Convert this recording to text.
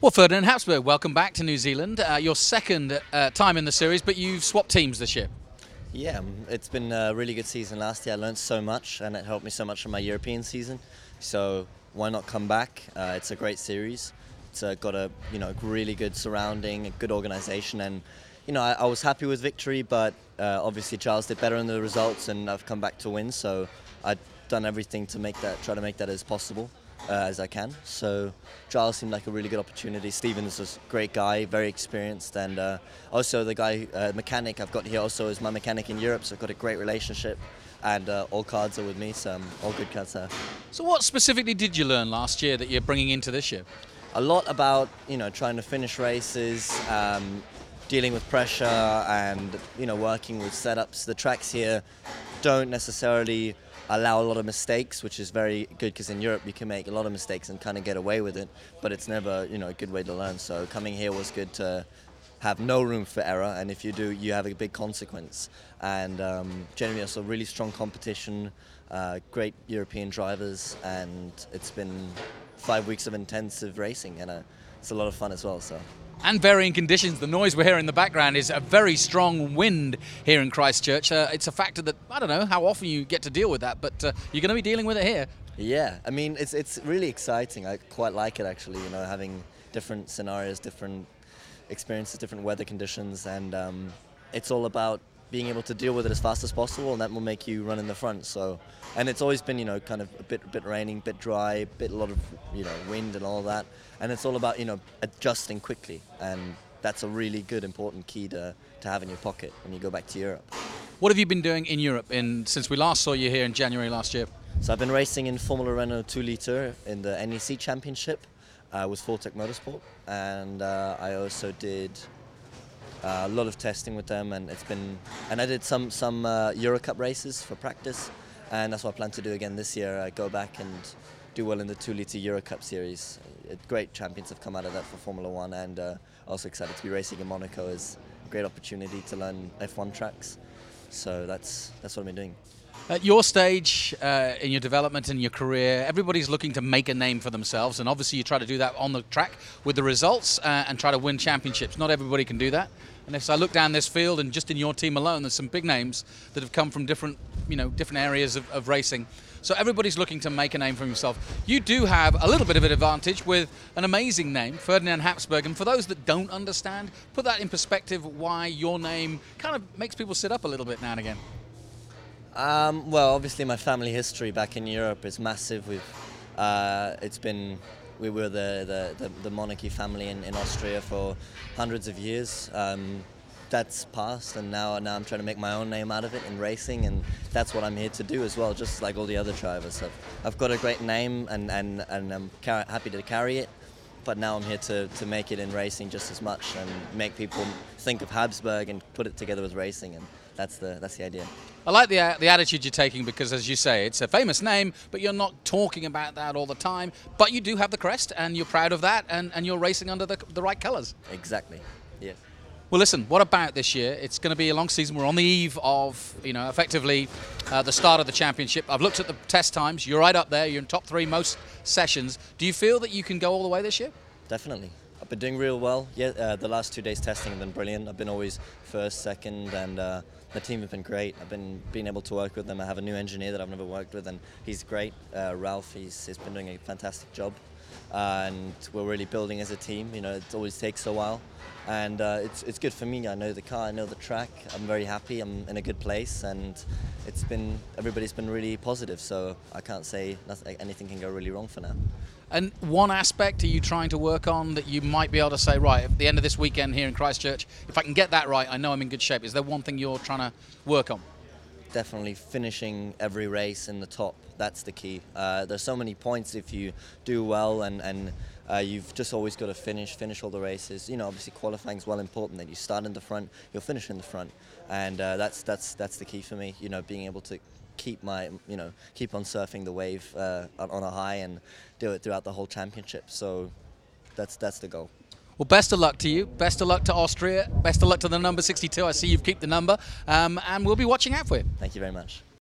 Well, Ferdinand Habsburg, welcome back to New Zealand. Uh, your second uh, time in the series, but you've swapped teams this year. Yeah, um, it's been a really good season last year. I learned so much, and it helped me so much in my European season. So why not come back? Uh, it's a great series. It's uh, got a you know really good surrounding, a good organisation, and you know I, I, was happy with victory, but uh, obviously Charles did better in the results, and I've come back to win. So I've done everything to make that, try to make that as possible uh, as I can. So Giles seemed like a really good opportunity. Stevens is a great guy, very experienced, and uh, also the guy uh, mechanic I've got here also is my mechanic in Europe. So I've got a great relationship, and uh, all cards are with me, so um, all good cards there. So what specifically did you learn last year that you're bringing into this year? A lot about you know trying to finish races. Um, dealing with pressure and you know working with setups the tracks here don't necessarily allow a lot of mistakes, which is very good because in Europe you can make a lot of mistakes and kind of get away with it, but it's never you know a good way to learn. So coming here was good to have no room for error, and if you do, you have a big consequence. And um, generally, also really strong competition, uh, great European drivers, and it's been five weeks of intensive racing, and uh, it's a lot of fun as well. So and varying conditions. The noise we hear in the background is a very strong wind here in Christchurch. Uh, it's a factor that I don't know how often you get to deal with that, but uh, you're going to be dealing with it here. Yeah, I mean it's it's really exciting. I quite like it actually. You know, having different scenarios, different experiences, different weather conditions, and um, it's all about being able to deal with it as fast as possible, and that will make you run in the front. So, and it's always been, you know, kind of a bit, bit raining, bit dry, a bit a lot of, you know, wind and all that. And it's all about, you know, adjusting quickly, and that's a really good, important key to, to have in your pocket when you go back to Europe. What have you been doing in Europe in since we last saw you here in January last year? So I've been racing in Formula Renault 2 liter in the NEC Championship uh, with Fortec Motorsport, and uh, I also did uh, a lot of testing with them, and it's been. And I did some some uh, Euro Cup races for practice, and that's what I plan to do again this year. I go back and do well in the two liter Euro Cup series. Uh, great champions have come out of that for Formula One, and uh, also excited to be racing in Monaco. is a great opportunity to learn F1 tracks. So that's that's what I've been doing. At your stage uh, in your development and your career, everybody's looking to make a name for themselves, and obviously you try to do that on the track with the results uh, and try to win championships. Not everybody can do that. And if I look down this field, and just in your team alone, there's some big names that have come from different, you know, different areas of, of racing. So everybody's looking to make a name for himself. You do have a little bit of an advantage with an amazing name, Ferdinand Habsburg. And for those that don't understand, put that in perspective why your name kind of makes people sit up a little bit now and again. Um, well, obviously, my family history back in Europe is massive. We've, uh, it's been, we were the, the, the, the monarchy family in, in, Austria for hundreds of years. Um, that's past, and now now I'm trying to make my own name out of it in racing, and that's what I'm here to do as well. Just like all the other drivers, I've, I've got a great name, and and, and I'm happy to carry it. But now I'm here to, to make it in racing just as much, and make people think of Habsburg and put it together with racing, and that's the that's the idea. I like the, uh, the attitude you're taking because, as you say, it's a famous name, but you're not talking about that all the time. But you do have the crest, and you're proud of that, and, and you're racing under the, the right colours. Exactly. Yeah. Well, listen. What about this year? It's going to be a long season. We're on the eve of, you know, effectively uh, the start of the championship. I've looked at the test times. You're right up there. You're in top three most sessions. Do you feel that you can go all the way this year? Definitely. Been doing real well. Yeah, uh, the last two days testing have been brilliant. I've been always first, second, and uh, the team have been great. I've been being able to work with them. I have a new engineer that I've never worked with, and he's great. Uh, Ralph, he's, he's been doing a fantastic job, and we're really building as a team. You know, it always takes a while, and uh, it's it's good for me. I know the car, I know the track. I'm very happy. I'm in a good place, and it's been everybody's been really positive. So I can't say nothing, anything can go really wrong for now. And one aspect are you trying to work on that you might be able to say, right, at the end of this weekend here in Christchurch, if I can get that right, I know I'm in good shape. Is there one thing you're trying to work on? Definitely finishing every race in the top. That's the key. Uh, there's so many points if you do well, and, and uh, you've just always got to finish, finish all the races. You know, obviously qualifying is well important. That you start in the front, you'll finish in the front, and uh, that's that's that's the key for me. You know, being able to keep my you know keep on surfing the wave uh, on a high and do it throughout the whole championship. So that's that's the goal. Well, best of luck to you. Best of luck to Austria. Best of luck to the number 62. I see you've kept the number, um, and we'll be watching out for you. Thank you very much.